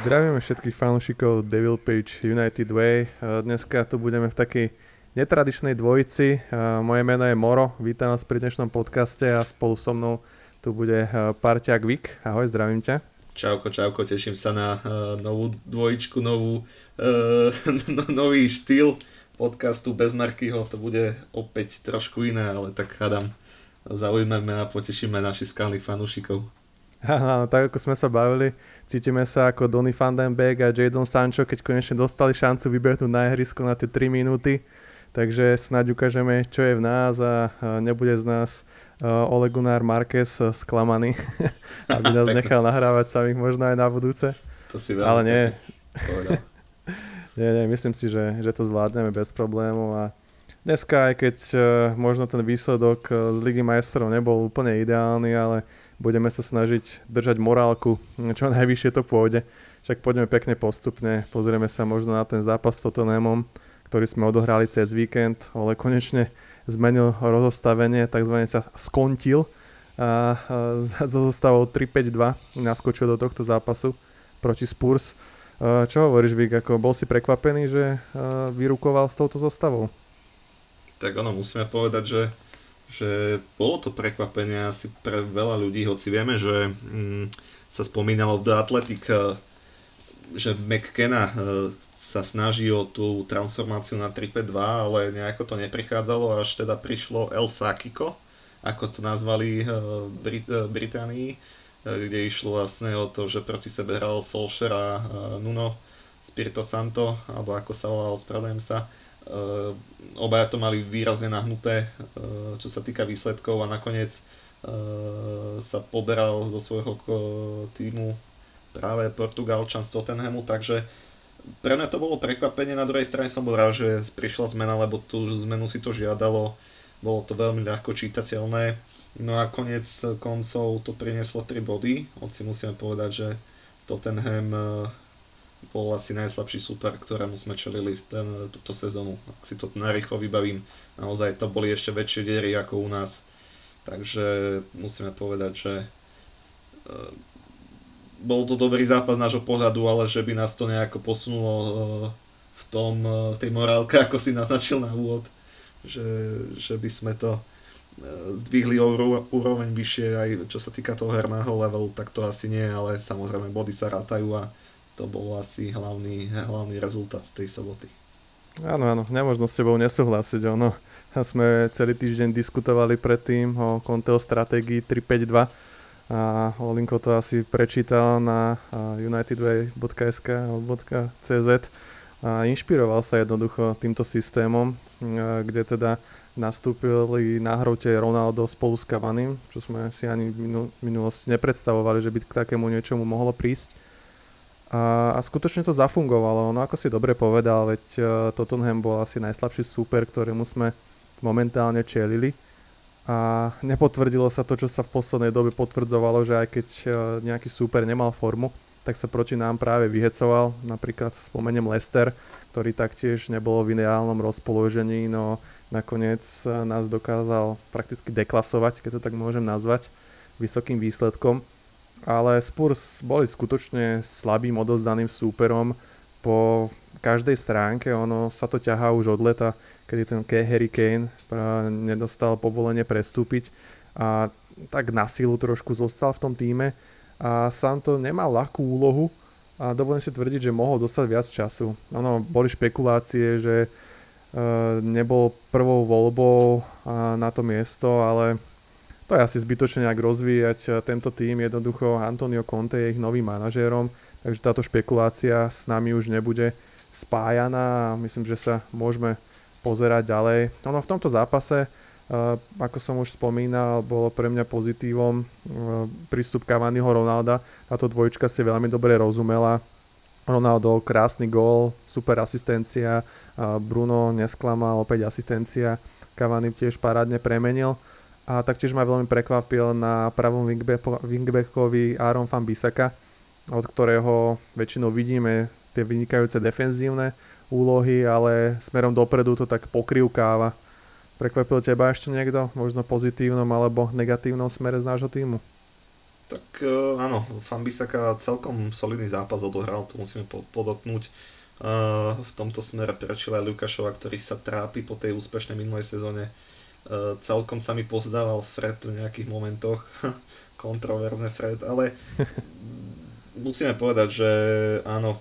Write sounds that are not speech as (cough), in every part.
Zdravíme všetkých fanúšikov Devil Page United Way. Dneska tu budeme v takej netradičnej dvojici. Moje meno je Moro, vítam vás pri dnešnom podcaste a spolu so mnou tu bude parťák Vik. Ahoj, zdravím ťa. Čauko, čauko, teším sa na novú dvojičku, novú, (laughs) no, nový štýl podcastu bez Markyho. To bude opäť trošku iné, ale tak hádam, zaujmeme a potešíme našich skalných fanúšikov. Áno, tak ako sme sa bavili, cítime sa ako Donny van den Beek a Jadon Sancho, keď konečne dostali šancu vybehnúť na ihrisko na tie 3 minúty. Takže snáď ukážeme, čo je v nás a nebude z nás Ole Gunnar Marquez sklamaný, (laughs) aby nás (laughs) nechal nahrávať samých možno aj na budúce. To si Ale nie. (laughs) nie, nie, myslím si, že, že to zvládneme bez problémov a dneska, aj keď možno ten výsledok z Ligy majstrov nebol úplne ideálny, ale budeme sa snažiť držať morálku, čo najvyššie to pôjde. Však poďme pekne postupne, pozrieme sa možno na ten zápas s Tottenhamom, ktorý sme odohrali cez víkend, ale konečne zmenil rozostavenie, takzvané sa skontil a, so zostavou 3-5-2 naskočil do tohto zápasu proti Spurs. Čo hovoríš, Vik, ako bol si prekvapený, že vyrukoval s touto zostavou? Tak ono, musíme povedať, že že bolo to prekvapenie asi pre veľa ľudí, hoci vieme, že mm, sa spomínalo v The Athletic, eh, že McKenna eh, sa snaží o tú transformáciu na 3-5-2, ale nejako to neprichádzalo, až teda prišlo El Sakiko, ako to nazvali eh, Brit- Británii, kde išlo vlastne o to, že proti sebe hral Solskjaer a Nuno Spirito Santo, alebo ako sa volal, ospravedlňujem sa, obaja to mali výrazne nahnuté, uh, čo sa týka výsledkov a nakoniec uh, sa poberal zo svojho týmu práve Portugalčan z Tottenhamu, takže pre mňa to bolo prekvapenie, na druhej strane som bol rád, že prišla zmena, lebo tú zmenu si to žiadalo, bolo to veľmi ľahko čitateľné. No a konec koncov to prinieslo 3 body, hoci musíme povedať, že Tottenham bol asi najslabší super, ktorému sme čelili v ten, túto sezónu. Ak si to narýchlo vybavím, naozaj to boli ešte väčšie diery ako u nás. Takže musíme povedať, že e, bol to dobrý zápas nášho pohľadu, ale že by nás to nejako posunulo e, v, tom, e, v tej morálke, ako si naznačil na úvod, že, že by sme to zdvihli úroveň vyššie aj čo sa týka toho herného levelu, tak to asi nie, ale samozrejme body sa rátajú a to bol asi hlavný, hlavný rezultát z tej soboty. Áno, áno, nemôžno s tebou nesúhlasiť. Ono, sme celý týždeň diskutovali predtým o Contel stratégii 352 a Olinko to asi prečítal na unitedway.sk .cz a inšpiroval sa jednoducho týmto systémom, kde teda nastúpili na hrote Ronaldo spolu s Cavanim, čo sme si ani v minulosti nepredstavovali, že by k takému niečomu mohlo prísť a, a skutočne to zafungovalo. No ako si dobre povedal, veď uh, Tottenham bol asi najslabší super, ktorému sme momentálne čelili. A nepotvrdilo sa to, čo sa v poslednej dobe potvrdzovalo, že aj keď uh, nejaký super nemal formu, tak sa proti nám práve vyhecoval. Napríklad spomeniem Lester, ktorý taktiež nebol v ideálnom rozpoložení, no nakoniec uh, nás dokázal prakticky deklasovať, keď to tak môžem nazvať, vysokým výsledkom ale Spurs boli skutočne slabým odozdaným súperom po každej stránke, ono sa to ťahá už od leta, kedy ten Harry Kane nedostal povolenie prestúpiť a tak na silu trošku zostal v tom týme a Santo nemal ľahkú úlohu a dovolím si tvrdiť, že mohol dostať viac času. Ono, boli špekulácie, že uh, nebol prvou voľbou uh, na to miesto, ale to je asi zbytočne nejak rozvíjať eh, tento tým. Jednoducho Antonio Conte je ich novým manažérom, takže táto špekulácia s nami už nebude spájaná a myslím, že sa môžeme pozerať ďalej. Ono v tomto zápase, uh, ako som už spomínal, bolo pre mňa pozitívom uh, prístup Cavaniho Ronalda. Táto dvojčka si veľmi dobre rozumela. Ronaldo, krásny gól, super asistencia, Bruno nesklamal, opäť asistencia, Cavani tiež parádne premenil. A taktiež ma veľmi prekvapil na pravom wingbackovi Aaron van Bisaka, od ktorého väčšinou vidíme tie vynikajúce defenzívne úlohy, ale smerom dopredu to tak pokrivkáva. Prekvapil teba ešte niekto, možno pozitívnom alebo negatívnom smere z nášho týmu? Tak uh, áno, Fambisaka celkom solidný zápas odohral, to musíme podotknúť. Uh, v tomto smere prečil aj Lukašova, ktorý sa trápi po tej úspešnej minulej sezóne. Uh, celkom sa mi pozdával Fred v nejakých momentoch, (laughs) kontroverzne Fred, ale (laughs) musíme povedať, že áno,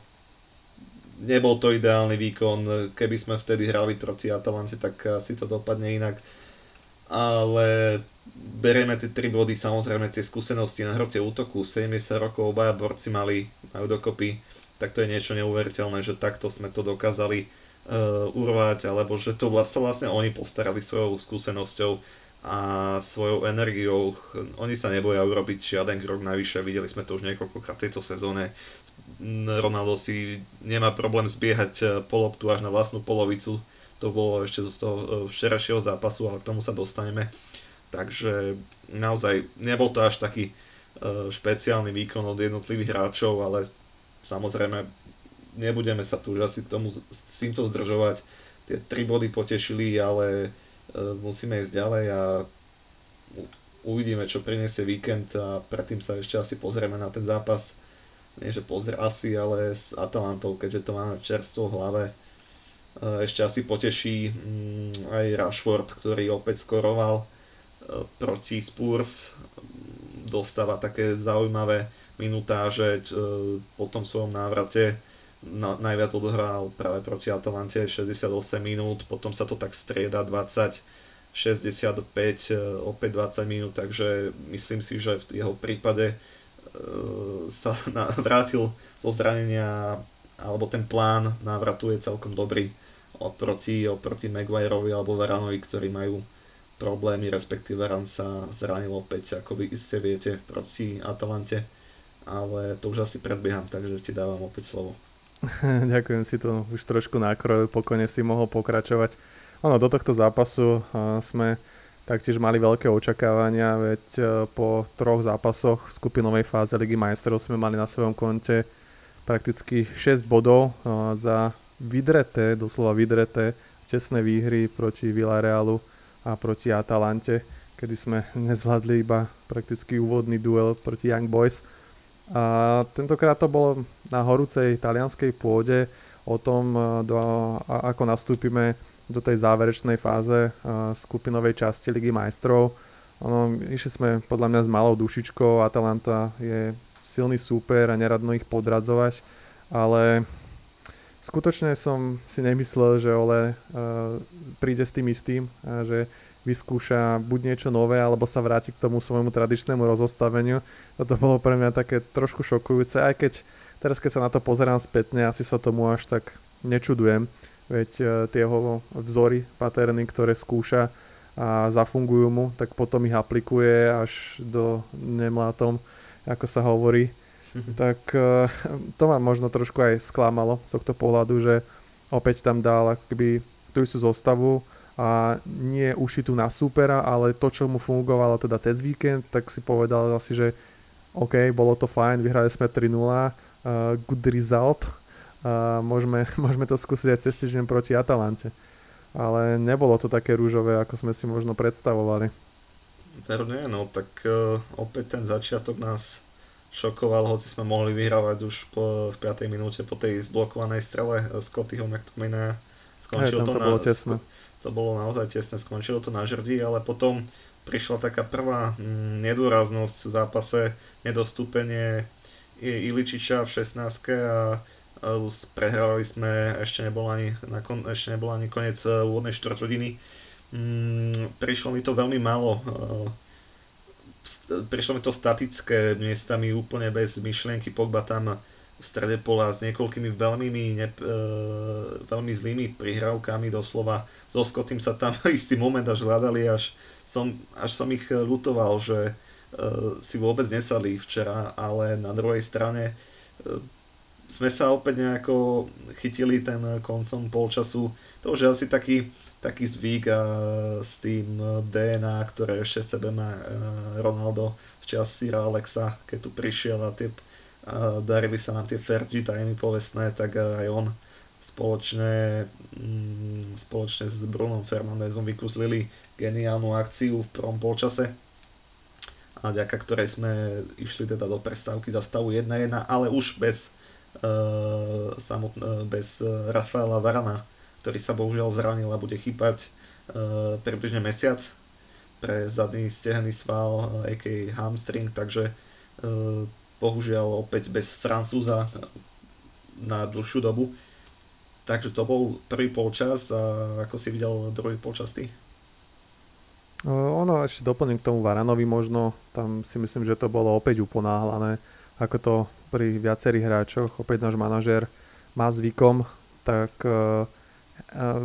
nebol to ideálny výkon, keby sme vtedy hrali proti Atalante, tak asi to dopadne inak. Ale berieme tie 3 body, samozrejme tie skúsenosti na hrote útoku, 70 rokov obaja borci mali, majú dokopy, tak to je niečo neuveriteľné, že takto sme to dokázali urvať, alebo že to vlastne, vlastne oni postarali svojou skúsenosťou a svojou energiou. Oni sa neboja urobiť žiaden krok navyše, videli sme to už niekoľkokrát v tejto sezóne. Ronaldo si nemá problém zbiehať e, poloptu až na vlastnú polovicu, to bolo ešte z toho e, včerajšieho zápasu, ale k tomu sa dostaneme. Takže naozaj nebol to až taký špeciálny výkon od jednotlivých hráčov, ale samozrejme nebudeme sa tu už asi tomu, s týmto zdržovať. Tie tri body potešili, ale uh, musíme ísť ďalej a uvidíme, čo priniesie víkend a predtým sa ešte asi pozrieme na ten zápas. Nie, že pozrie asi, ale s Atalantou, keďže to máme čerstvo v hlave. Uh, ešte asi poteší um, aj Rashford, ktorý opäť skoroval proti Spurs dostáva také zaujímavé minutáže po tom svojom návrate na, najviac odohral práve proti Atalante 68 minút, potom sa to tak strieda 20 65, opäť 20 minút, takže myslím si, že v jeho prípade e, sa (laughs) na, vrátil zo zranenia alebo ten plán návratu je celkom dobrý oproti, oproti Maguireovi alebo Varanovi, ktorí majú problémy, respektíve Ran sa zranil opäť, ako vy iste viete, proti Atalante, ale to už asi predbieham, takže ti dávam opäť slovo. (laughs) Ďakujem si to už trošku nákrojil, pokojne si mohol pokračovať. Ono, do tohto zápasu sme taktiež mali veľké očakávania, veď uh, po troch zápasoch v skupinovej fáze Ligy majstrov sme mali na svojom konte prakticky 6 bodov za vydreté, doslova vydreté, tesné výhry proti Villarealu a proti Atalante, kedy sme (laughs) nezvládli iba prakticky úvodný duel proti Young Boys. A tentokrát to bolo na horúcej talianskej pôde o tom, do, a, ako nastúpime do tej záverečnej fáze skupinovej časti Ligy majstrov. Ono, išli sme podľa mňa s malou dušičkou, Atalanta je silný súper a neradno ich podradzovať, ale skutočne som si nemyslel, že Ole uh, príde s tým istým, a že vyskúša buď niečo nové, alebo sa vráti k tomu svojmu tradičnému rozostaveniu. Toto bolo pre mňa také trošku šokujúce, aj keď teraz keď sa na to pozerám spätne, asi sa tomu až tak nečudujem, veď uh, tie jeho vzory, paterny, ktoré skúša a zafungujú mu, tak potom ich aplikuje až do nemlátom, ako sa hovorí. (laughs) Tak uh, to ma možno trošku aj sklamalo z tohto pohľadu, že opäť tam dal ako keby tú istú zostavu a nie ušitú na supera, ale to, čo mu fungovalo teda cez víkend, tak si povedal asi, že OK, bolo to fajn, vyhrali sme 3-0, uh, good result, uh, môžeme, (laughs) môžeme to skúsiť aj cez týždeň proti Atalante. Ale nebolo to také rúžové, ako sme si možno predstavovali. Veru nie, no tak uh, opäť ten začiatok nás šokoval, hoci sme mohli vyhrávať už po, v 5. minúte po tej zblokovanej strele Scottyho McTominaya. Skončilo to, to na, bolo tesné. To bolo naozaj tesné, skončilo to na žrdi, ale potom prišla taká prvá mm, nedôraznosť v zápase, nedostúpenie Iličiča v 16 a prehrávali sme, ešte nebol ani, nakon, ešte nebol ani koniec e, úvodnej štvrthodiny. Mm, prišlo mi to veľmi málo prišlo mi to statické, miestami úplne bez myšlienky, Pogba tam v strede pola s niekoľkými veľmi, ne, e, veľmi zlými prihrávkami doslova. So Scottym sa tam (laughs) istý moment až hľadali, až som, až som ich lutoval, že e, si vôbec nesadli včera, ale na druhej strane e, sme sa opäť nejako chytili ten koncom polčasu. To už je asi taký taký zvyk a s tým DNA, ktoré ešte sebe má Ronaldo z čas Sira Alexa, keď tu prišiel a tie, a darili sa nám tie Fergie tajmy povestné, tak aj on spoločne, mm, spoločne s Brunom Fernandezom vykúslili geniálnu akciu v prvom polčase. A ďaká ktorej sme išli teda do prestávky za stavu 1-1, ale už bez, uh, samot, uh, bez uh, Rafaela Varana, ktorý sa bohužiaľ zranil a bude chýpať uh, približne mesiac pre zadný stehenný sval, a.k.a. hamstring, takže uh, bohužiaľ opäť bez Francúza na dlhšiu dobu. Takže to bol prvý polčas a ako si videl druhý polčas ty? Ono ešte doplním k tomu Varanovi možno, tam si myslím, že to bolo opäť uponáhlané, ako to pri viacerých hráčoch, opäť náš manažér má zvykom, tak uh, uh,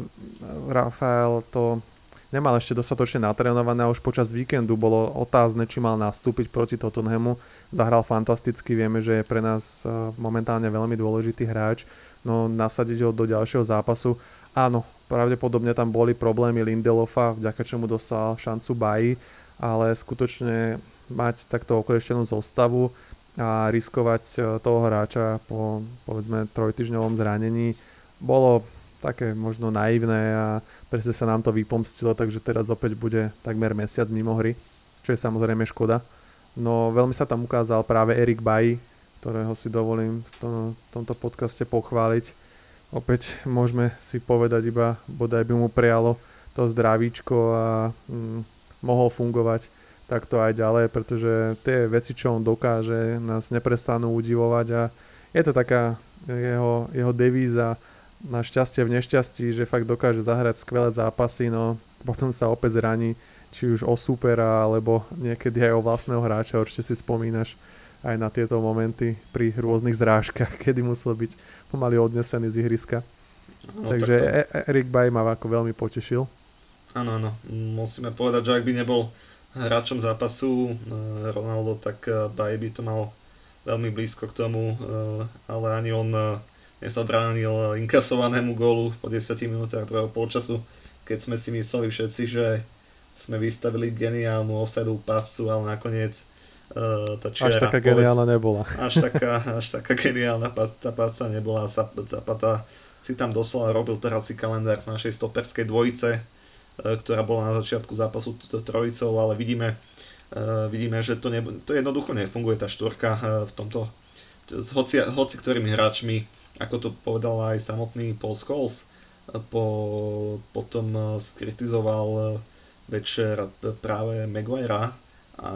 Rafael to nemal ešte dostatočne natrénované a už počas víkendu bolo otázne, či mal nastúpiť proti Tottenhamu. Zahral fantasticky, vieme, že je pre nás uh, momentálne veľmi dôležitý hráč, no nasadiť ho do ďalšieho zápasu, áno, Pravdepodobne tam boli problémy Lindelofa, vďaka čomu dostal šancu Baji, ale skutočne mať takto okleštenú zostavu a riskovať e, toho hráča po povedzme trojtyžňovom zranení bolo také možno naivné a presne sa nám to vypomstilo, takže teraz opäť bude takmer mesiac mimo hry, čo je samozrejme škoda. No veľmi sa tam ukázal práve Erik Baji, ktorého si dovolím v tom, tomto podcaste pochváliť opäť môžeme si povedať iba, bodaj by mu prijalo to zdravíčko a mm, mohol fungovať takto aj ďalej, pretože tie veci, čo on dokáže, nás neprestanú udivovať a je to taká jeho, jeho devíza. Na šťastie v nešťastí, že fakt dokáže zahrať skvelé zápasy, no potom sa opäť zraní, či už o supera, alebo niekedy aj o vlastného hráča, určite si spomínaš aj na tieto momenty pri rôznych zrážkach, (laughs) kedy musel byť pomaly odnesený z ihriska. No, Takže to... E- e- Erik Baj ma ako veľmi potešil. Áno, áno. Musíme povedať, že ak by nebol hráčom zápasu e, Ronaldo, tak Baj by to mal veľmi blízko k tomu, ale ani on nezabránil inkasovanému gólu po 10 minútach druhého polčasu, keď sme si mysleli všetci, že sme vystavili geniálnu offsideovú pascu, ale nakoniec Uh, tá čiara, až taká povedz, geniálna nebola. Až taká, až taká geniálna tá páca nebola. Zapata si tam doslova robil si kalendár z našej stoperskej dvojice, uh, ktorá bola na začiatku zápasu trojicou, ale vidíme, uh, vidíme že to, ne, to jednoducho nefunguje tá štvorka uh, v tomto s hoci, hoci ktorými hráčmi, ako to povedal aj samotný Paul Scholes, po, potom skritizoval večer práve Maguirea, a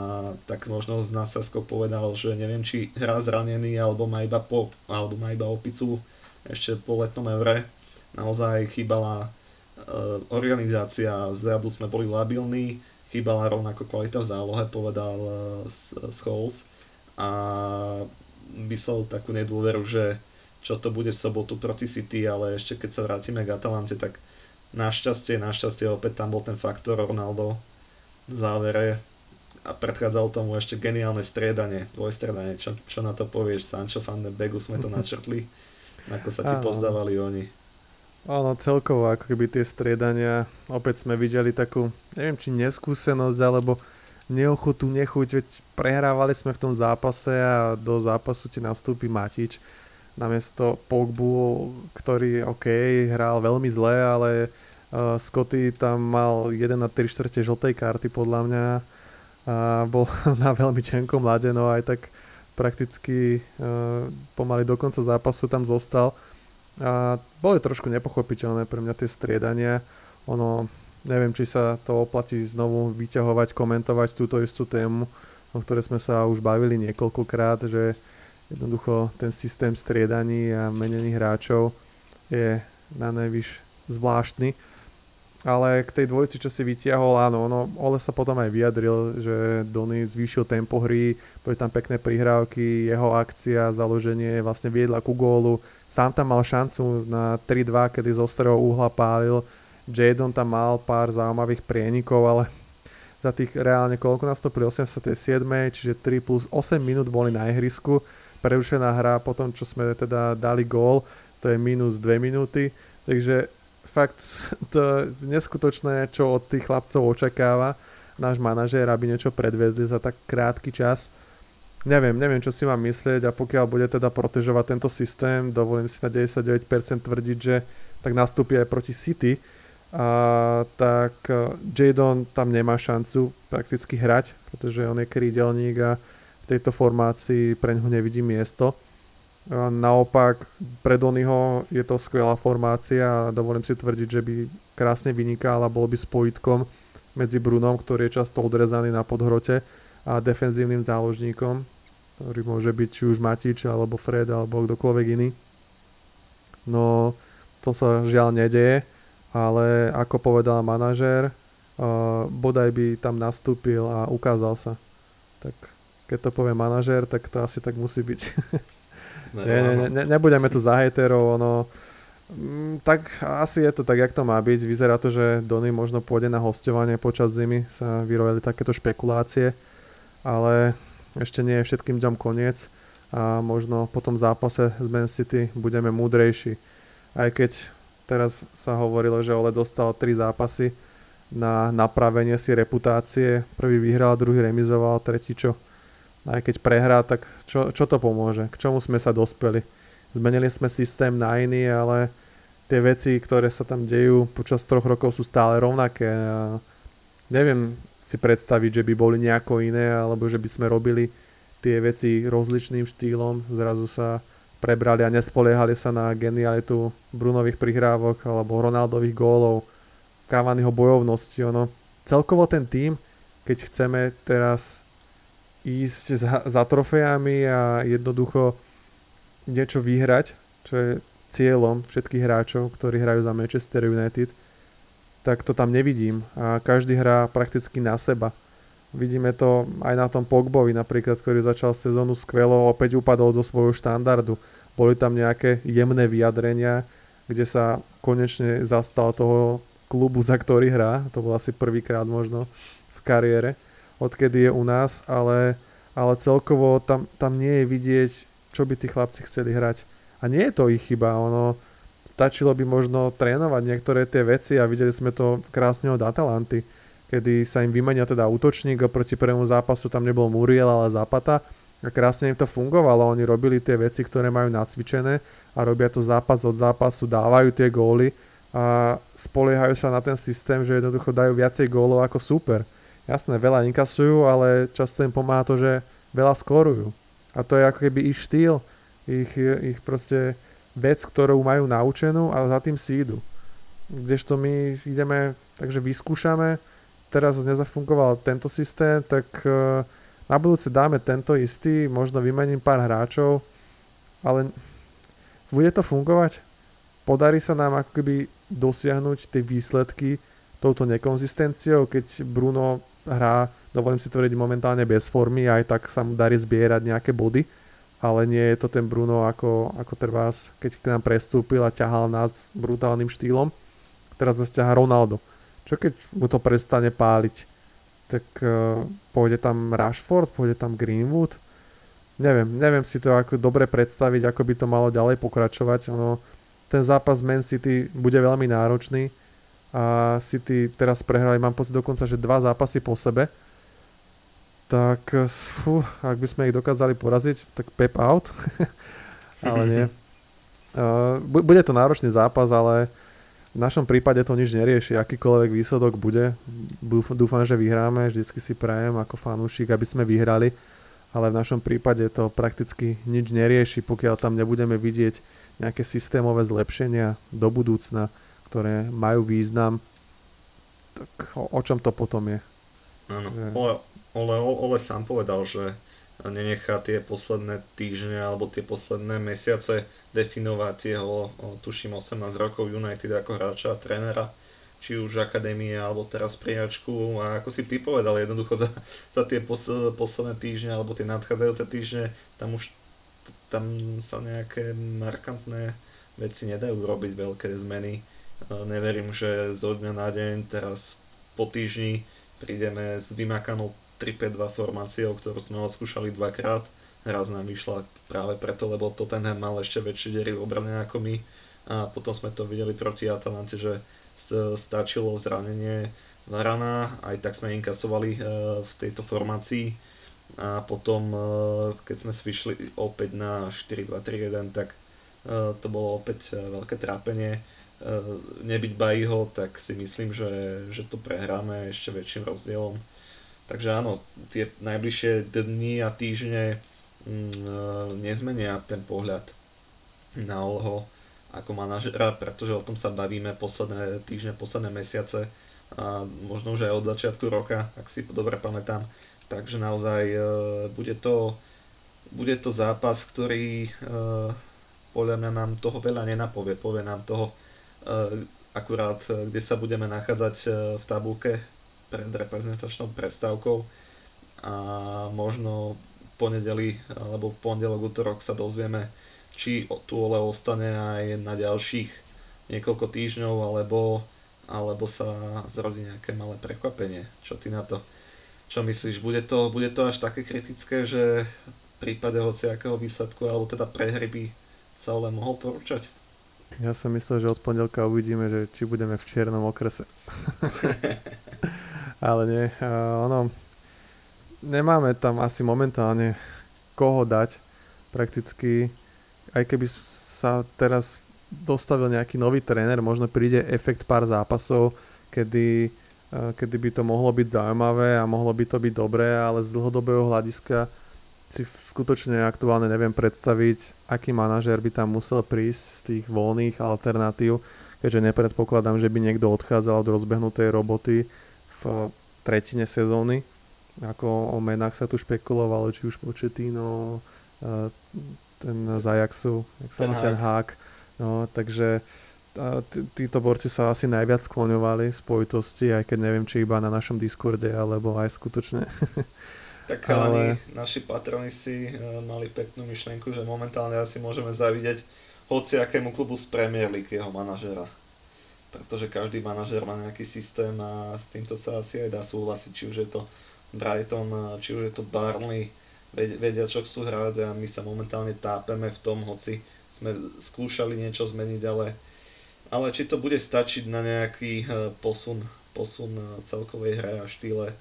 tak možno z nadsázkou povedal, že neviem, či hrá zranený alebo má iba, po, alebo má iba opicu ešte po letnom evre. Naozaj chýbala uh, organizácia, vzadu sme boli labilní, chýbala rovnako kvalita v zálohe, povedal uh, Scholes a myslel takú nedôveru, že čo to bude v sobotu proti City, ale ešte keď sa vrátime k Atalante, tak našťastie, našťastie opäť tam bol ten faktor Ronaldo v závere a predchádzalo tomu ešte geniálne striedanie, dvojstriedanie. Čo, čo na to povieš? Sancho van de Begu sme to (laughs) načrtli, ako sa ti Áno. pozdávali oni. Áno, celkovo ako keby tie striedania, opäť sme videli takú, neviem či neskúsenosť, alebo neochotu, nechuť, veď prehrávali sme v tom zápase a do zápasu ti nastúpi Matič namiesto Pogbu, ktorý OK, hral veľmi zle, ale uh, Scotty tam mal 1 na 3 čtvrte žltej karty podľa mňa a bol (laughs) na veľmi tenkom lade, no aj tak prakticky uh, pomaly do konca zápasu tam zostal. A boli trošku nepochopiteľné pre mňa tie striedania. Ono, neviem, či sa to oplatí znovu vyťahovať, komentovať túto istú tému, o ktorej sme sa už bavili niekoľkokrát, že jednoducho ten systém striedaní a menených hráčov je na najvyš zvláštny ale k tej dvojici, čo si vytiahol, áno, no, Ole sa potom aj vyjadril, že Dony zvýšil tempo hry, boli tam pekné prihrávky, jeho akcia, založenie vlastne viedla ku gólu. Sám tam mal šancu na 3-2, kedy z ostrého uhla pálil. Jadon tam mal pár zaujímavých prienikov, ale (laughs) za tých reálne koľko nastúpili 87, čiže 3 plus 8 minút boli na ihrisku. Prerušená hra po tom, čo sme teda dali gól, to je minus 2 minúty. Takže fakt (laughs) to neskutočné, čo od tých chlapcov očakáva náš manažér, aby niečo predvedli za tak krátky čas. Neviem, neviem, čo si mám myslieť a pokiaľ bude teda protežovať tento systém, dovolím si na 99% tvrdiť, že tak nastúpi aj proti City a tak e, Jadon tam nemá šancu prakticky hrať, pretože on je krídelník a v tejto formácii pre ňoho nevidí miesto. Naopak pre Donnyho je to skvelá formácia a dovolím si tvrdiť, že by krásne vynikal a bol by spojitkom medzi Brunom, ktorý je často odrezaný na podhrote a defenzívnym záložníkom, ktorý môže byť či už Matič alebo Fred alebo kdokoľvek iný. No to sa žiaľ nedeje ale ako povedal manažér, bodaj by tam nastúpil a ukázal sa. Tak keď to povie manažér, tak to asi tak musí byť. (laughs) ne, ne, ne, nebudeme tu za hejterov, ono, mm, tak asi je to tak, jak to má byť. Vyzerá to, že Donny možno pôjde na hostovanie počas zimy, sa vyrojili takéto špekulácie, ale ešte nie je všetkým dňom koniec a možno po tom zápase z Man City budeme múdrejší. Aj keď Teraz sa hovorilo, že Ole dostal 3 zápasy na napravenie si reputácie. Prvý vyhral, druhý remizoval, tretí čo? Aj keď prehrá, tak čo, čo to pomôže? K čomu sme sa dospeli? Zmenili sme systém na iný, ale tie veci, ktoré sa tam dejú počas troch rokov sú stále rovnaké. A neviem si predstaviť, že by boli nejako iné, alebo že by sme robili tie veci rozličným štýlom. Zrazu sa prebrali a nespoliehali sa na genialitu Brunových prihrávok alebo Ronaldových gólov, Cavaniho bojovnosti. Ono. Celkovo ten tým, keď chceme teraz ísť za, za trofejami a jednoducho niečo vyhrať, čo je cieľom všetkých hráčov, ktorí hrajú za Manchester United, tak to tam nevidím. A každý hrá prakticky na seba. Vidíme to aj na tom Pogbovi napríklad, ktorý začal sezónu skvelo, opäť upadol zo svojho štandardu. Boli tam nejaké jemné vyjadrenia, kde sa konečne zastal toho klubu, za ktorý hrá. To bol asi prvýkrát možno v kariére, odkedy je u nás, ale, ale celkovo tam, tam nie je vidieť, čo by tí chlapci chceli hrať. A nie je to ich chyba, ono stačilo by možno trénovať niektoré tie veci a videli sme to krásne od Atalanty kedy sa im vymenia teda útočník a proti prvému zápasu tam nebol Muriel, ale Zapata a krásne im to fungovalo, oni robili tie veci, ktoré majú nacvičené a robia to zápas od zápasu, dávajú tie góly a spoliehajú sa na ten systém, že jednoducho dajú viacej gólov ako super. Jasné, veľa inkasujú, ale často im pomáha to, že veľa skorujú. A to je ako keby ich štýl, ich, ich proste vec, ktorú majú naučenú a za tým si idú. Kdežto my ideme, takže vyskúšame, teraz nezafungoval tento systém, tak e, na budúce dáme tento istý, možno vymením pár hráčov, ale bude to fungovať? Podarí sa nám ako keby dosiahnuť tie výsledky touto nekonzistenciou, keď Bruno hrá, dovolím si tvrdiť, momentálne bez formy, aj tak sa mu darí zbierať nejaké body, ale nie je to ten Bruno ako, ako trvás, keď k nám prestúpil a ťahal nás brutálnym štýlom. Teraz zase ťaha Ronaldo čo keď mu to prestane páliť? Tak uh, pôjde tam Rashford, pôjde tam Greenwood? Neviem, neviem si to ako dobre predstaviť, ako by to malo ďalej pokračovať. Ono, ten zápas Man City bude veľmi náročný a City teraz prehrali, mám pocit dokonca, že dva zápasy po sebe. Tak fú, ak by sme ich dokázali poraziť, tak pep out. (laughs) ale nie. (laughs) Uh, bude to náročný zápas, ale v našom prípade to nič nerieši, akýkoľvek výsledok bude. Dúfam, že vyhráme, vždycky si prajem ako fanúšik, aby sme vyhrali, ale v našom prípade to prakticky nič nerieši, pokiaľ tam nebudeme vidieť nejaké systémové zlepšenia do budúcna, ktoré majú význam. Tak o, o čom to potom je? Áno, Ole, Ole, Ole sám povedal, že nenechá tie posledné týždne alebo tie posledné mesiace definovať jeho, tuším, 18 rokov United ako hráča a trénera, či už akadémie alebo teraz priačku a ako si ty povedal, jednoducho za, za tie posledné, posledné týždne alebo tie nadchádzajúce týždne tam už tam sa nejaké markantné veci nedajú robiť veľké zmeny. Neverím, že zo dňa na deň teraz po týždni prídeme s vymakanou 3-5-2 formáciou, ktorú sme skúšali dvakrát. Raz nám vyšla práve preto, lebo Tottenham mal ešte väčšie dery v obrane ako my. A potom sme to videli proti Atalante, že stačilo zranenie Varana, aj tak sme inkasovali e, v tejto formácii. A potom, e, keď sme svišli opäť na 4-2-3-1, tak e, to bolo opäť veľké trápenie. Nebyť Bajího, tak si myslím, že, že to prehráme ešte väčším rozdielom. Takže áno, tie najbližšie dni a týždne mm, nezmenia ten pohľad na Olho ako manažera, pretože o tom sa bavíme posledné týždne, posledné mesiace a možno už aj od začiatku roka, ak si dobre pamätám. Takže naozaj e, bude to, bude to zápas, ktorý e, podľa mňa nám toho veľa nenapovie. Povie nám toho akurát, kde sa budeme nachádzať v tabulke pred reprezentačnou prestávkou a možno ponedeli alebo pondelok, útorok sa dozvieme, či tu ole ostane aj na ďalších niekoľko týždňov alebo, alebo sa zrodí nejaké malé prekvapenie. Čo ty na to? Čo myslíš, bude to, bude to až také kritické, že v prípade hociakého výsledku alebo teda prehry by sa ale mohol porúčať? Ja som myslel, že od pondelka uvidíme, že či budeme v čiernom okrese. (laughs) ale nie, uh, ono, nemáme tam asi momentálne koho dať. Prakticky, aj keby sa teraz dostavil nejaký nový tréner, možno príde efekt pár zápasov, kedy kedy by to mohlo byť zaujímavé a mohlo by to byť dobré, ale z dlhodobého hľadiska si skutočne aktuálne neviem predstaviť, aký manažér by tam musel prísť z tých voľných alternatív, keďže nepredpokladám, že by niekto odchádzal od rozbehnutej roboty v tretine sezóny. Ako o menách sa tu špekulovalo, či už Početino, e, ten Zajaxu, jak sa ten, ten hák. No, takže tí, títo borci sa asi najviac skloňovali spojitosti, aj keď neviem, či iba na našom Discorde, alebo aj skutočne. (laughs) Tak ale... naši patroni si uh, mali peknú myšlienku, že momentálne asi môžeme zavidieť hoci akému klubu z Premier League jeho manažera. Pretože každý manažer má nejaký systém a s týmto sa asi aj dá súhlasiť, či už je to Brighton, či už je to Barnley, vedia čo chcú hrať a my sa momentálne tápeme v tom, hoci sme skúšali niečo zmeniť, ale ale či to bude stačiť na nejaký eh, posun, posun eh, celkovej hre a štýle,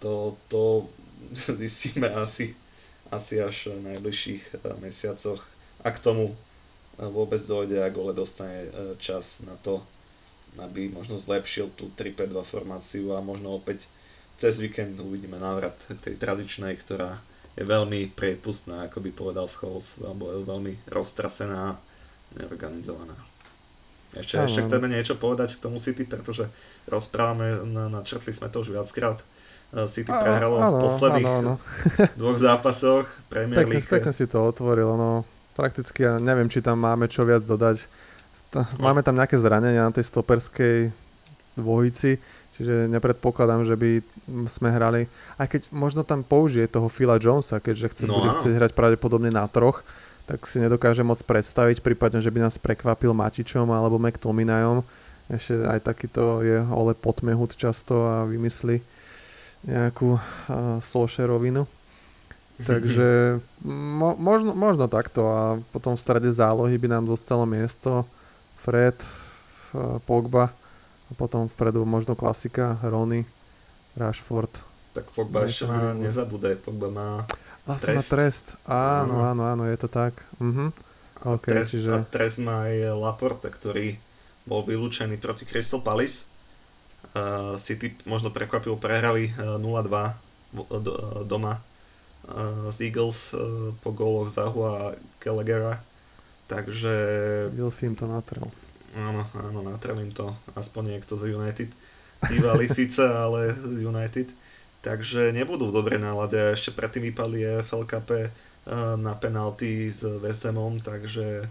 to, to (laughs) zistíme asi, asi až v najbližších eh, mesiacoch. A k tomu vôbec dojde a Gole dostane čas na to, aby možno zlepšil tú 3-5-2 formáciu a možno opäť cez víkend uvidíme návrat tej tradičnej, ktorá je veľmi priepustná, ako by povedal Scholes, alebo je veľmi roztrasená, neorganizovaná. Ešte, ešte chceme niečo povedať k tomu City, pretože rozprávame, načrtli sme to už viackrát. City prehralo v posledných áno, áno. (laughs) dvoch zápasoch Premier League. Pekne, pekne si to otvoril, no. Prakticky ja neviem, či tam máme čo viac dodať. Máme tam nejaké zranenia na tej stoperskej dvojici, čiže nepredpokladám, že by sme hrali, aj keď možno tam použije toho Phila Jonesa, keďže chce, no, bude chcieť hrať pravdepodobne na troch, tak si nedokážem moc predstaviť, prípadne, že by nás prekvapil Matičom alebo McTominayom. Ešte aj takýto je ole potmehut často a vymyslí nejakú uh, Solšerovinu. (laughs) Takže mo, možno, možno takto a potom v strede zálohy by nám zostalo miesto Fred, Pogba a potom vpredu možno klasika Rony, Rashford. Tak Pogba ešte má, nezabúdaj, Pogba má Vlastne má trest. Áno, áno, áno, je to tak. Uh-huh. Okay, a, trest, čiže... a trest má aj Laporte, ktorý bol vylúčený proti Crystal Palace. City možno prekvapil, prehrali uh, 0-2 do, doma uh, z Eagles po góloch Zahu a Gallaghera. Takže... Wilfim to natrel. Áno, áno, natrel im to. Aspoň niekto z United. Bývali (laughs) síce, ale z United takže nebudú v dobrej nálade ešte predtým vypadli FL Cup eh, na penalty s West Hamom, takže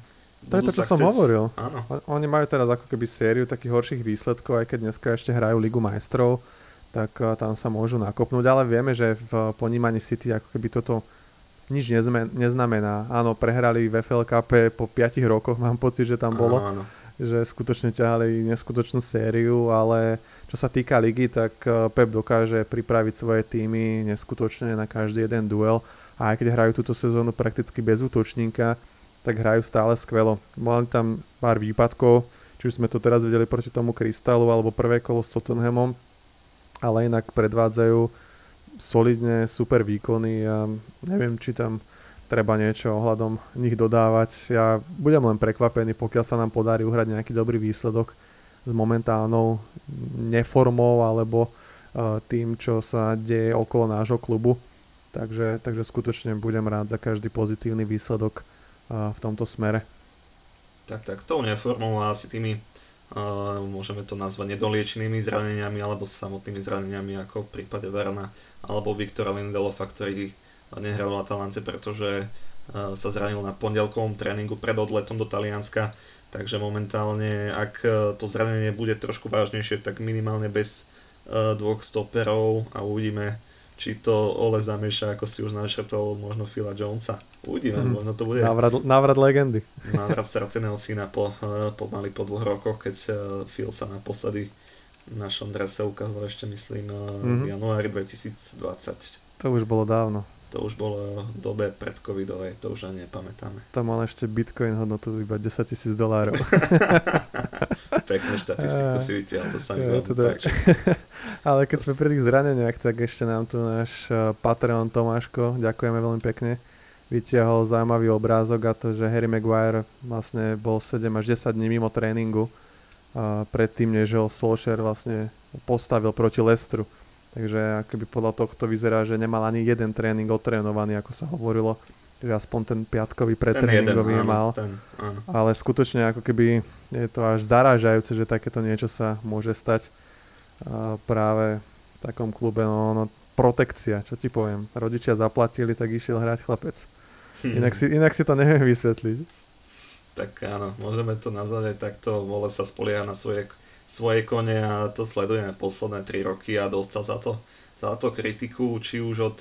to je to, čo som chcieť... hovoril. Áno. Oni majú teraz ako keby sériu takých horších výsledkov, aj keď dneska ešte hrajú Ligu majstrov, tak uh, tam sa môžu nakopnúť, ale vieme, že v ponímaní City ako keby toto nič nezme, neznamená. Áno, prehrali v FL Cup po 5 rokoch, mám pocit, že tam bolo. Áno, áno že skutočne ťahali neskutočnú sériu, ale čo sa týka ligy, tak eh, Pep dokáže pripraviť svoje týmy neskutočne na každý jeden duel a aj keď hrajú túto sezónu prakticky bez útočníka, tak hrajú stále skvelo. Mali tam pár výpadkov, či už sme to teraz videli proti tomu Krystalu alebo prvé kolo s Tottenhamom, ale inak predvádzajú solidne super výkony a neviem, či tam treba niečo ohľadom nich dodávať. Ja budem len prekvapený, pokiaľ sa nám podarí uhrať nejaký dobrý výsledok s momentálnou neformou alebo uh, tým, čo sa deje okolo nášho klubu. Takže, takže skutočne budem rád za každý pozitívny výsledok v tomto smere. Tak, tak, tou neformou a asi tými uh, môžeme to nazvať nedoliečenými zraneniami alebo samotnými zraneniami ako v prípade Verna alebo Viktora Lindeloffa, ktorý nehral v Atalante, pretože uh, sa zranil na pondelkovom tréningu pred odletom do Talianska. Takže momentálne, ak to zranenie bude trošku vážnejšie, tak minimálne bez uh, dvoch stoperov a uvidíme, či to Ole zamieša, ako si už našrtol, možno Phila Jonesa. Uvidíme, hmm. možno to bude... Návrat, návrat legendy. Návrat strateného syna po, eh, pomaly po dvoch rokoch, keď eh, Phil sa naposledy v našom drese ukázal ešte, myslím, mm-hmm. v januári 2020. To už bolo dávno. To už bolo v dobe pred covidovej, to už ani nepamätáme. To mal ešte bitcoin hodnotu iba 10 tisíc dolárov. (laughs) Peknú štatistiku si vytiaľ, to sa mi (laughs) ja, tak. (laughs) Ale keď sme pri tých zraneniach, tak ešte nám tu náš eh, Patreon Tomáško, ďakujeme veľmi pekne, vytiahol zaujímavý obrázok a to, že Harry Maguire vlastne bol 7 až 10 dní mimo tréningu a predtým, než ho Solskjaer vlastne postavil proti Lestru. Takže akoby podľa tohto vyzerá, že nemal ani jeden tréning otrénovaný, ako sa hovorilo že aspoň ten piatkový pretréningový mal. Ten, áno. Ale skutočne ako keby je to až zarážajúce, že takéto niečo sa môže stať práve v takom klube. No, no, protekcia, čo ti poviem. Rodičia zaplatili, tak išiel hrať chlapec. Hmm. Inak, si, inak si to neviem vysvetliť. Tak áno, môžeme to nazvať aj takto. Vole sa spolieha na svoje, svoje kone a to sledujeme posledné 3 roky a dostal za to, za to kritiku, či už od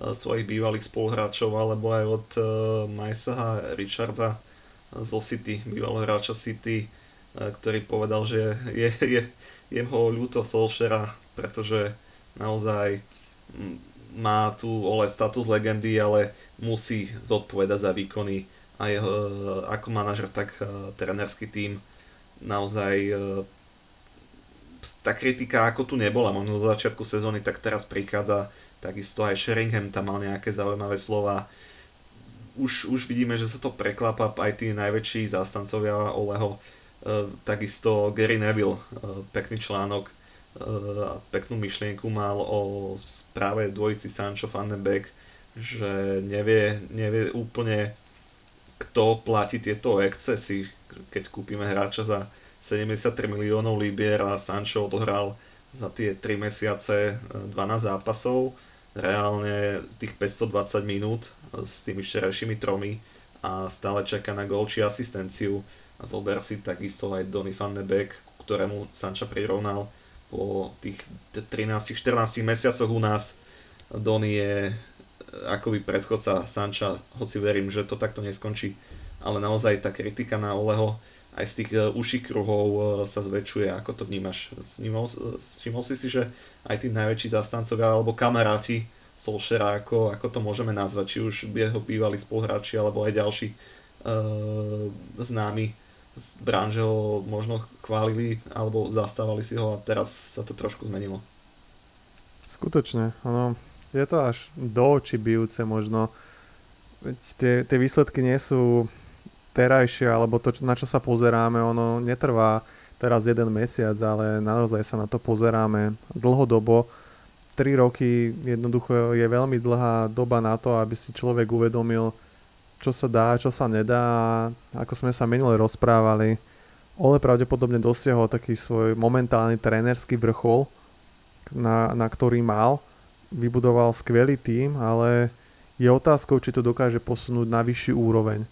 svojich bývalých spoluhráčov alebo aj od uh, Majsa Richarda zo City, bývalého hráča City, uh, ktorý povedal, že je, je, je ho ľúto Solšera, pretože naozaj má tu ole status legendy, ale musí zodpovedať za výkony a jeho, uh, ako manažer, tak uh, trenerský tým naozaj uh, tá kritika ako tu nebola možno do začiatku sezóny, tak teraz prichádza Takisto aj Sheringham tam mal nejaké zaujímavé slova. Už, už vidíme, že sa to preklapa aj tí najväčší zástancovia Oleho. E, takisto Gary Neville, e, pekný článok e, a peknú myšlienku mal o správe dvojici Sancho Van den Beek, že nevie, nevie úplne kto platí tieto excesy, keď kúpime hráča za 73 miliónov libier a Sancho odohral za tie 3 mesiace 12 zápasov reálne tých 520 minút s tými včerajšími tromi a stále čaká na gol či asistenciu a zober si takisto aj Donny van de Beek, ktorému Sanča prirovnal po tých 13-14 mesiacoch u nás. Donny je akoby predchodca Sanča, hoci verím, že to takto neskončí, ale naozaj tá kritika na Oleho aj z tých uh, uších kruhov uh, sa zväčšuje. Ako to vnímaš? Všimol, si si, že aj tí najväčší zastancovia alebo kamaráti Solšera, ako, ako to môžeme nazvať, či už jeho bývalí spoluhráči alebo aj ďalší uh, známi branže ho možno chválili alebo zastávali si ho a teraz sa to trošku zmenilo. Skutočne, áno. Je to až do očí bijúce možno. Veď tie, tie výsledky nie sú terajšie, alebo to, na čo sa pozeráme, ono netrvá teraz jeden mesiac, ale naozaj sa na to pozeráme dlhodobo. 3 roky jednoducho je veľmi dlhá doba na to, aby si človek uvedomil, čo sa dá, čo sa nedá. Ako sme sa minule rozprávali, Ole pravdepodobne dosiahol taký svoj momentálny trénerský vrchol, na, na ktorý mal. Vybudoval skvelý tím, ale je otázkou, či to dokáže posunúť na vyšší úroveň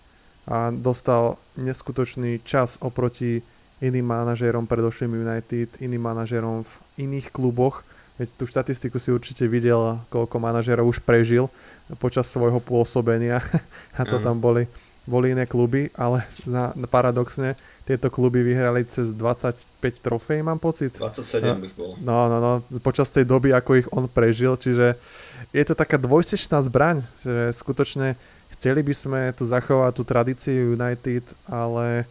a dostal neskutočný čas oproti iným manažérom predošlým United, iným manažérom v iných kluboch. Veď tú štatistiku si určite videl, koľko manažérov už prežil počas svojho pôsobenia (laughs) a to tam boli, boli iné kluby, ale za, paradoxne tieto kluby vyhrali cez 25 trofej, mám pocit. 27 no, ich bolo. No, no, no, počas tej doby, ako ich on prežil, čiže je to taká dvojsečná zbraň, že skutočne Chceli by sme tu zachovať tú tradíciu United, ale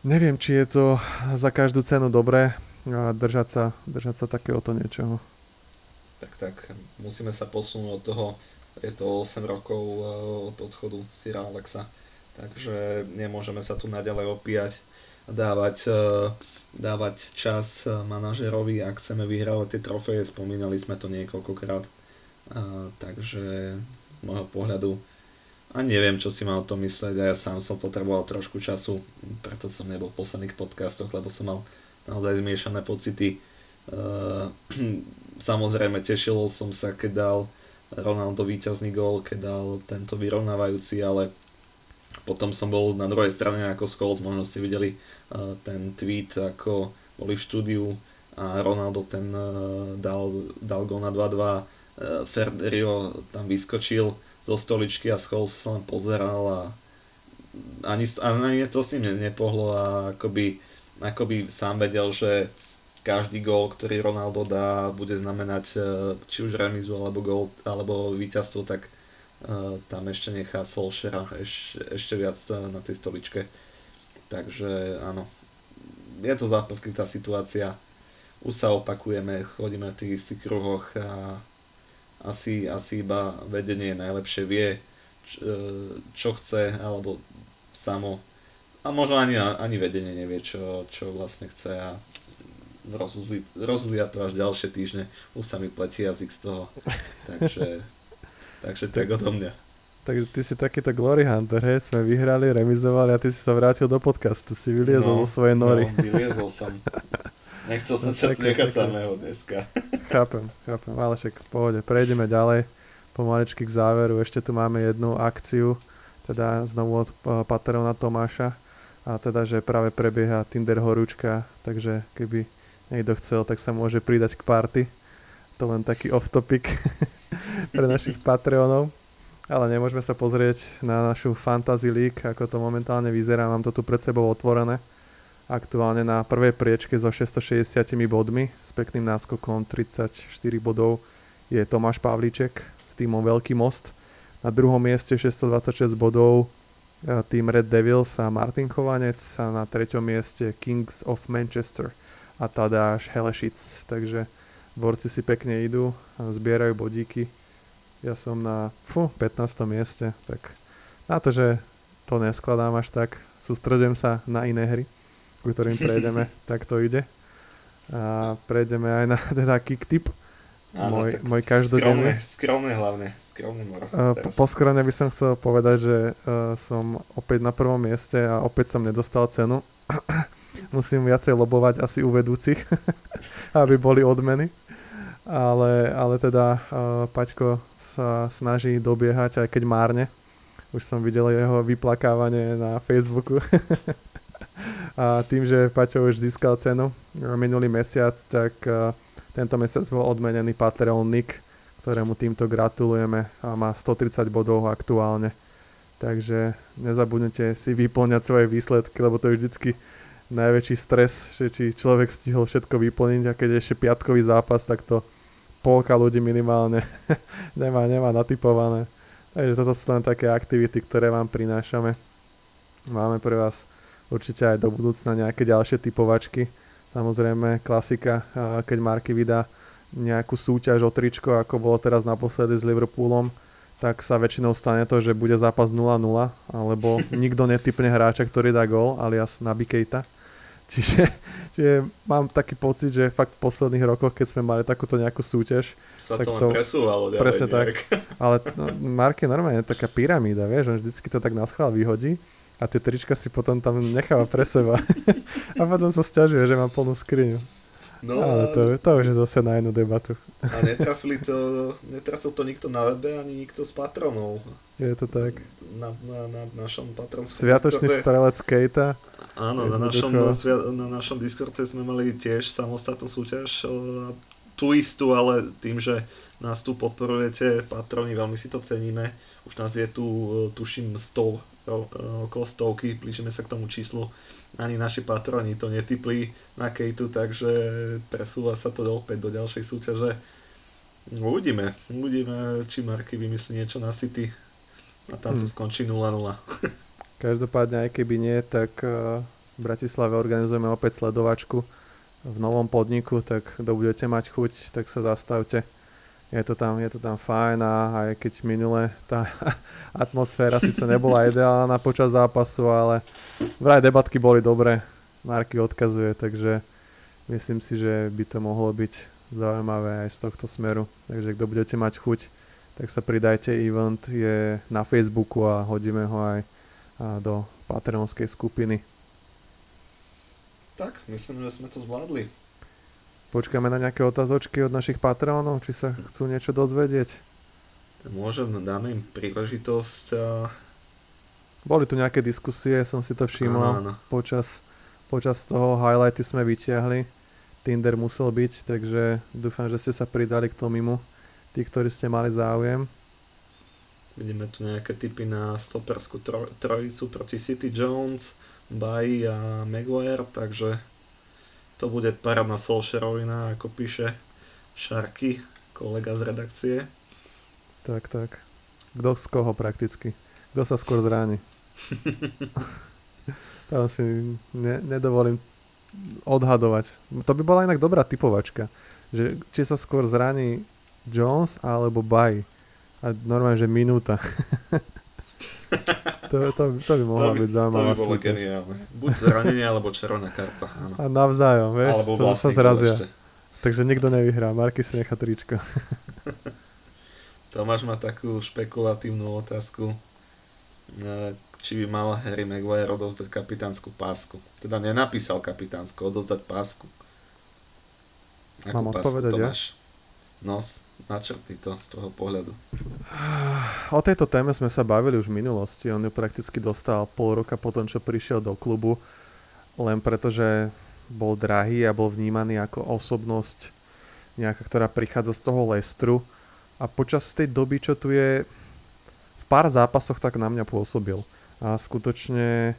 neviem, či je to za každú cenu dobré držať sa, držať sa takéhoto niečoho. Tak, tak, musíme sa posunúť od toho je to 8 rokov od odchodu Sira Alexa, takže nemôžeme sa tu naďalej opíjať dávať, dávať čas manažerovi, ak chceme vyhrávať tie trofeje, spomínali sme to niekoľkokrát, takže z môjho pohľadu a neviem, čo si mal o tom mysleť a ja sám som potreboval trošku času, preto som nebol v posledných podcastoch, lebo som mal naozaj zmiešané pocity. Uh, samozrejme, tešil som sa, keď dal Ronaldo víťazný gól, keď dal tento vyrovnávajúci, ale potom som bol na druhej strane ako Scholes, možno ste videli uh, ten tweet, ako boli v štúdiu a Ronaldo ten uh, dal, dal gól na 2-2, uh, Ferderio tam vyskočil, zo stoličky a schol sa len pozeral a ani, ani to s ním nepohlo a akoby, akoby sám vedel, že každý gól, ktorý Ronaldo dá, bude znamenať e, či už remizu alebo gól, alebo víťazstvo, tak uh, tam ešte nechá Solšera eš, ešte viac e, na tej stoličke. Takže áno, je to západlivá situácia. Už sa opakujeme, chodíme v tých istých kruhoch a asi, asi iba vedenie najlepšie vie, čo, e, čo chce, alebo samo. A možno ani, ani vedenie nevie, čo, čo vlastne chce a rozuzli, rozuzlia to až ďalšie týždne. Už sa mi pletí jazyk z toho. Takže, (laughs) takže tak odo mňa. Takže ty si takýto Glory Hunter, hej, sme vyhrali, remizovali a ty si sa vrátil do podcastu, si vyliezol no, zo svojej nory. No, vyliezol som. Nechcel som no, sa tliekať samého dneska. (laughs) Chápem, chápem, ale však v pohode. Prejdeme ďalej pomaličky k záveru. Ešte tu máme jednu akciu, teda znovu od uh, Patrona Tomáša. A teda, že práve prebieha Tinder horúčka, takže keby niekto chcel, tak sa môže pridať k party. To len taký off topic (laughs) pre našich Patreonov. Ale nemôžeme sa pozrieť na našu Fantasy League, ako to momentálne vyzerá. Mám to tu pred sebou otvorené aktuálne na prvej priečke so 660 bodmi s pekným náskokom 34 bodov je Tomáš Pavlíček s týmom Veľký most. Na druhom mieste 626 bodov tým Red Devils a Martin Chovanec a na treťom mieste Kings of Manchester a Tadáš Helešic. Takže borci si pekne idú zbierajú bodíky. Ja som na fú, 15. mieste, tak na to, že to neskladám až tak, sústredím sa na iné hry ku ktorým prejdeme, (laughs) tak to ide. A prejdeme aj na (laughs) teda kick tip. Áno, môj, môj každodenný. Skromné, skromné hlavne. Skromné moro. Uh, po, skromne by som chcel povedať, že uh, som opäť na prvom mieste a opäť som nedostal cenu. (coughs) Musím viacej lobovať asi u vedúcich, (laughs) aby boli odmeny. Ale, ale teda uh, Paťko sa snaží dobiehať, aj keď márne. Už som videl jeho vyplakávanie na Facebooku. (laughs) A tým, že Paťo už získal cenu minulý mesiac, tak tento mesiac bol odmenený Patreon Nick, ktorému týmto gratulujeme a má 130 bodov aktuálne. Takže nezabudnite si vyplňať svoje výsledky, lebo to je vždycky najväčší stres, že či človek stihol všetko vyplniť a keď je ešte piatkový zápas, tak to polka ľudí minimálne (laughs) nemá, nemá natypované. Takže toto sú len také aktivity, ktoré vám prinášame. Máme pre vás určite aj do budúcna nejaké ďalšie typovačky. Samozrejme klasika, keď Marky vydá nejakú súťaž o tričko, ako bolo teraz naposledy s Liverpoolom, tak sa väčšinou stane to, že bude zápas 0-0, alebo (laughs) nikto netypne hráča, ktorý dá gól, alias Naby Keita. Čiže, čiže mám taký pocit, že fakt v posledných rokoch, keď sme mali takúto nejakú súťaž, sa tak to, to presúvalo ďalej Presne nejak. tak. Ale no, Mark je normálne taká pyramída, vieš, on vždycky to tak na schvál vyhodí a tie trička si potom tam necháva pre seba. (laughs) a potom sa stiažuje, že mám plnú skriňu. No, ale to, to už je zase na jednu debatu. a netrafili to, netrafil to nikto na webe, ani nikto z patronov. Je to tak. Na, na, na našom patronskom Sviatočný Discorde. strelec Kejta. Áno, na našom, na našom Discorde sme mali tiež samostatnú súťaž tú istú, ale tým, že nás tu podporujete, patroni, veľmi si to ceníme. Už nás je tu, tuším, 100 okolo stovky, blížime sa k tomu číslu. Ani naši patroni to netypli na Kejtu, takže presúva sa to opäť do ďalšej súťaže. Uvidíme, uvidíme, či Marky vymyslí niečo na City a tam to hmm. skončí 0-0. (laughs) Každopádne, aj keby nie, tak v Bratislave organizujeme opäť sledovačku v novom podniku, tak kto budete mať chuť, tak sa zastavte je to tam, je to tam fajn a aj keď minule tá (laughs) atmosféra síce nebola ideálna počas zápasu, ale vraj debatky boli dobré, Marky odkazuje, takže myslím si, že by to mohlo byť zaujímavé aj z tohto smeru. Takže kto budete mať chuť, tak sa pridajte, event je na Facebooku a hodíme ho aj do patreonskej skupiny. Tak, myslím, že sme to zvládli. Počkáme na nejaké otázočky od našich patronov, či sa chcú niečo dozvedieť. Môžem, dáme im príležitosť. A... Boli tu nejaké diskusie, som si to všimol. Áno, áno. Počas, počas toho highlighty sme vyťahli. Tinder musel byť, takže dúfam, že ste sa pridali k tomu, tí, ktorí ste mali záujem. Vidíme tu nejaké typy na stoperskú trojicu proti City Jones, Bay a Maguire, takže to bude parádna Solskjaerovina, ako píše Šarky, kolega z redakcie. Tak, tak. Kto z koho prakticky? Kto sa skôr zráni? (laughs) Tam si ne, nedovolím odhadovať. To by bola inak dobrá typovačka. Že, či sa skôr zraní Jones alebo Bay. A normálne, že minúta. (laughs) to, to, to by mohla to by, byť zaujímavá To by bolo geniálne. Buď zranenie, alebo červená karta. Áno. A navzájom, vieš, alebo to sa zrazia. Ešte. Takže nikto nevyhrá, Marky si nechá tričko. (laughs) Tomáš má takú špekulatívnu otázku, e, či by mal Harry Maguire odovzdať kapitánsku pásku. Teda nenapísal kapitánsku, odovzdať pásku. Akú Mám pásku, odpovedať, Tomáš? ja? No, načrtni to z toho pohľadu. O tejto téme sme sa bavili už v minulosti. On ju prakticky dostal pol roka po tom, čo prišiel do klubu. Len preto, že bol drahý a bol vnímaný ako osobnosť nejaká, ktorá prichádza z toho Lestru. A počas tej doby, čo tu je, v pár zápasoch tak na mňa pôsobil. A skutočne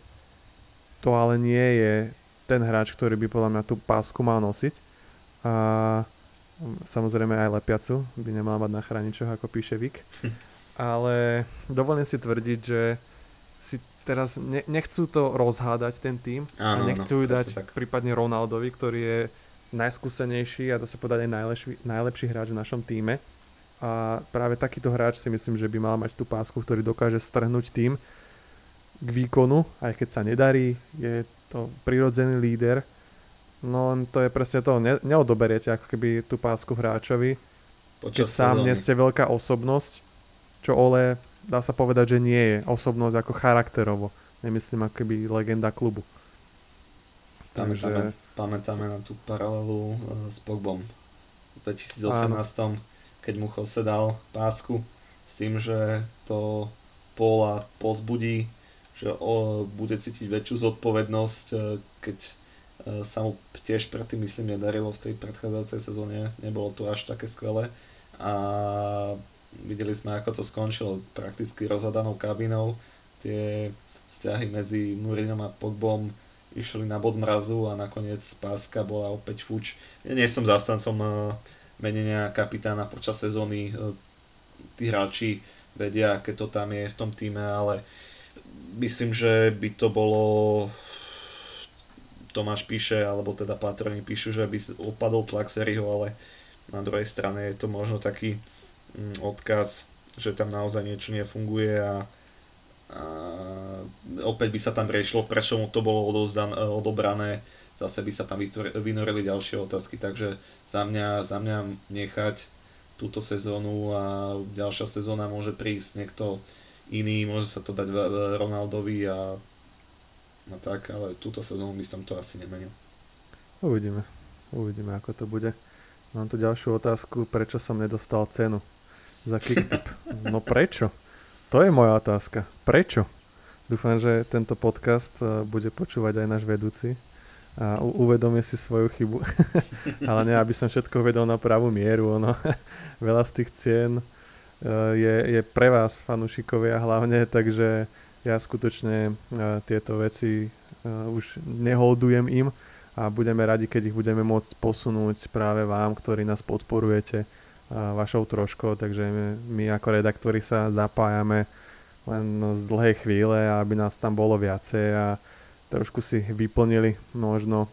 to ale nie je ten hráč, ktorý by podľa mňa tú pásku mal nosiť. A Samozrejme aj lepiacu by nemal mať na chráničoch, ako píše Vik. (laughs) Ale dovolím si tvrdiť, že si teraz ne, nechcú to rozhádať ten tým Áno, a nechcú ju dať tak. prípadne Ronaldovi, ktorý je najskúsenejší a dá sa povedať aj najlepší, najlepší hráč v našom týme. A práve takýto hráč si myslím, že by mal mať tú pásku, ktorý dokáže strhnúť tým k výkonu, aj keď sa nedarí, je to prirodzený líder No len to je presne to, ne, neodoberiete ako keby tú pásku hráčovi, Počas keď sám nie ste veľká osobnosť, čo Ole dá sa povedať, že nie je osobnosť ako charakterovo. Nemyslím ako keby legenda klubu. Takže... Pamätáme na tú paralelu uh, s Pogbom. V 2018, áno. keď mu Jose dal pásku s tým, že to Pola pozbudí, že o, bude cítiť väčšiu zodpovednosť, uh, keď sa mu tiež predtým myslím nedarilo v tej predchádzajúcej sezóne, nebolo to až také skvelé. A videli sme ako to skončilo prakticky rozhadanou kabinou, tie vzťahy medzi Mourinhom a Pogbom išli na bod mrazu a nakoniec páska bola opäť fuč. Ja nie som zastancom e, menenia kapitána počas sezóny, e, tí hráči vedia, aké to tam je v tom týme, ale myslím, že by to bolo Tomáš píše, alebo teda patroni píšu, že by opadol tlak Seriho, ale na druhej strane je to možno taký mm, odkaz, že tam naozaj niečo nefunguje a, a opäť by sa tam riešilo, prečo mu to bolo odovzdan, e, odobrané, zase by sa tam vynorili ďalšie otázky, takže za mňa, za mňa nechať túto sezónu a ďalšia sezóna môže prísť niekto iný, môže sa to dať Ronaldovi a no tak, ale túto sezónu by som to asi nemenil. Uvidíme. Uvidíme, ako to bude. Mám tu ďalšiu otázku, prečo som nedostal cenu za kicktip. (laughs) No prečo? To je moja otázka. Prečo? Dúfam, že tento podcast eh, bude počúvať aj náš vedúci a uvedomie si svoju chybu. (laughs) Ale ne, aby som všetko vedel na pravú mieru. Ono. (laughs) Veľa z tých cien eh, je, je pre vás, fanúšikovia hlavne, takže ja skutočne uh, tieto veci uh, už neholdujem im a budeme radi, keď ich budeme môcť posunúť práve vám, ktorí nás podporujete uh, vašou troškou, takže my, ako redaktori sa zapájame len z dlhej chvíle, aby nás tam bolo viacej a trošku si vyplnili možno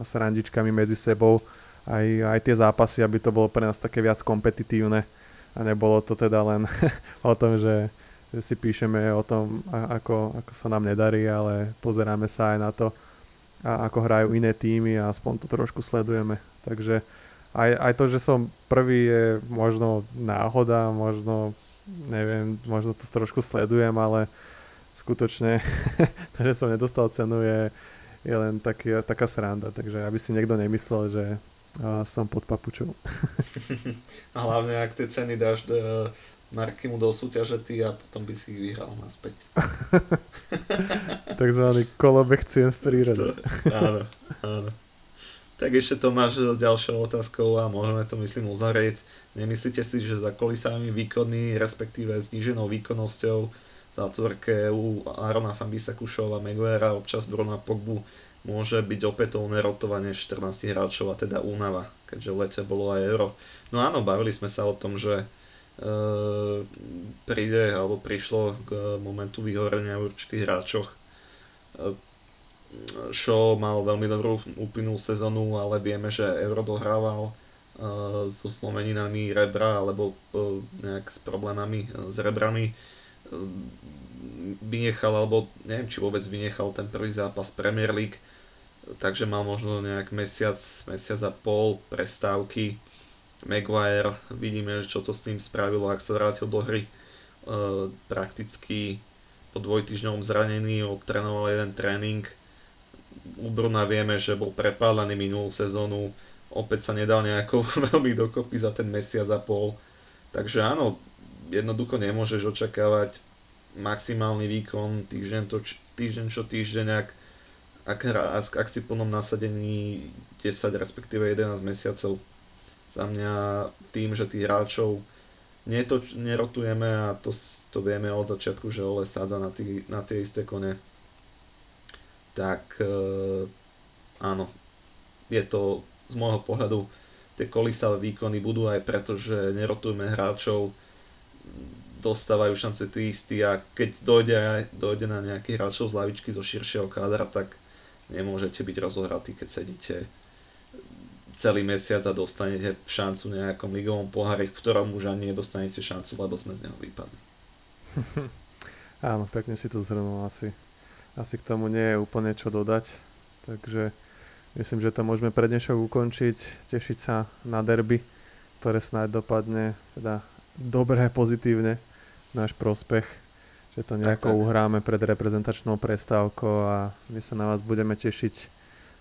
s randičkami medzi sebou aj, aj tie zápasy, aby to bolo pre nás také viac kompetitívne. A nebolo to teda len (laughs) o tom, že, že si píšeme o tom, ako, ako sa nám nedarí, ale pozeráme sa aj na to, a ako hrajú iné týmy a aspoň to trošku sledujeme. Takže aj, aj to, že som prvý je možno náhoda, možno neviem, možno to trošku sledujem, ale skutočne (laughs) to, že som nedostal cenu je, je len taký, taká sranda, takže aby si niekto nemyslel, že som pod papučou. (laughs) a hlavne, ak tie ceny dáš do, Markimu do súťaže ty a potom by si ich vyhral naspäť. (laughs) Takzvaný kolobek cien v prírode. Áno, áno. Tak ešte to máš s ďalšou otázkou a môžeme to myslím uzavrieť. Nemyslíte si, že za kolisami výkonmi, respektíve zníženou výkonnosťou zátvorke u Arona Fambisa Kušova, Meguera, občas Bruna Pogbu môže byť opätovné rotovanie 14 hráčov a teda únava, keďže v lete bolo aj euro. No áno, bavili sme sa o tom, že príde alebo prišlo k momentu vyhorenia v určitých hráčoch. Eh, Shaw mal veľmi dobrú úplnú sezónu, ale vieme, že Euro dohrával eh, so zlomeninami rebra alebo nejak s problémami s rebrami vynechal, alebo neviem, či vôbec vynechal ten prvý zápas Premier League, takže mal možno nejak mesiac, mesiac a pol prestávky Maguire, vidíme, čo to s tým spravilo, ak sa vrátil do hry. E, prakticky po dvojtyžňovom zranení odtrenoval jeden tréning. U Bruna vieme, že bol prepálený minulú sezónu, opäť sa nedal nejako (laughs) veľmi dokopy za ten mesiac a pol. Takže áno, jednoducho nemôžeš očakávať maximálny výkon týždeň, to, týždeň čo týždeň, ak, ak, ak, ak si plnom nasadení 10 respektíve 11 mesiacov za mňa tým, že tých hráčov to, nerotujeme a to, to vieme od začiatku, že Ole sádza na, tý, na tie isté kone, tak e, áno, je to z môjho pohľadu tie kolisavé výkony budú aj preto, že nerotujeme hráčov, dostávajú šance tí istí a keď dojde, dojde na nejakých hráčov z lavičky zo širšieho kádra, tak nemôžete byť rozohratí, keď sedíte celý mesiac a dostanete šancu nejakom ligovom pohári, v ktorom už ani nedostanete šancu, lebo sme z neho vypadli. (laughs) Áno, pekne si to zhrnul asi. Asi k tomu nie je úplne čo dodať. Takže myslím, že to môžeme pre dnešok ukončiť. Tešiť sa na derby, ktoré snáď dopadne teda dobre, pozitívne náš prospech že to nejako tak, tak. uhráme pred reprezentačnou prestávkou a my sa na vás budeme tešiť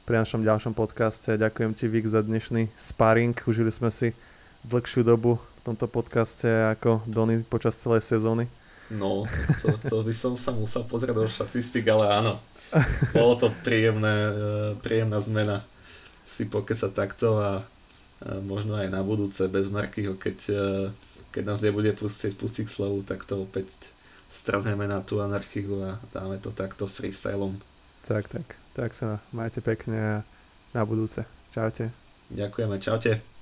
pri našom ďalšom podcaste. Ďakujem ti, Vik, za dnešný sparring. Užili sme si dlhšiu dobu v tomto podcaste ako Dony počas celej sezóny. No, to, to by som sa musel pozrieť do štatistik, ale áno. Bolo to príjemné, eh, príjemná zmena si pokecať takto a možno aj na budúce bez Markyho, keď, eh, keď nás nebude pustiť, pustiť k slovu, tak to opäť strhneme na tú anarchiu a dáme to takto freestylom. Tak, tak. Tak sa majte pekne a na budúce. Čaute. Ďakujeme, čaute.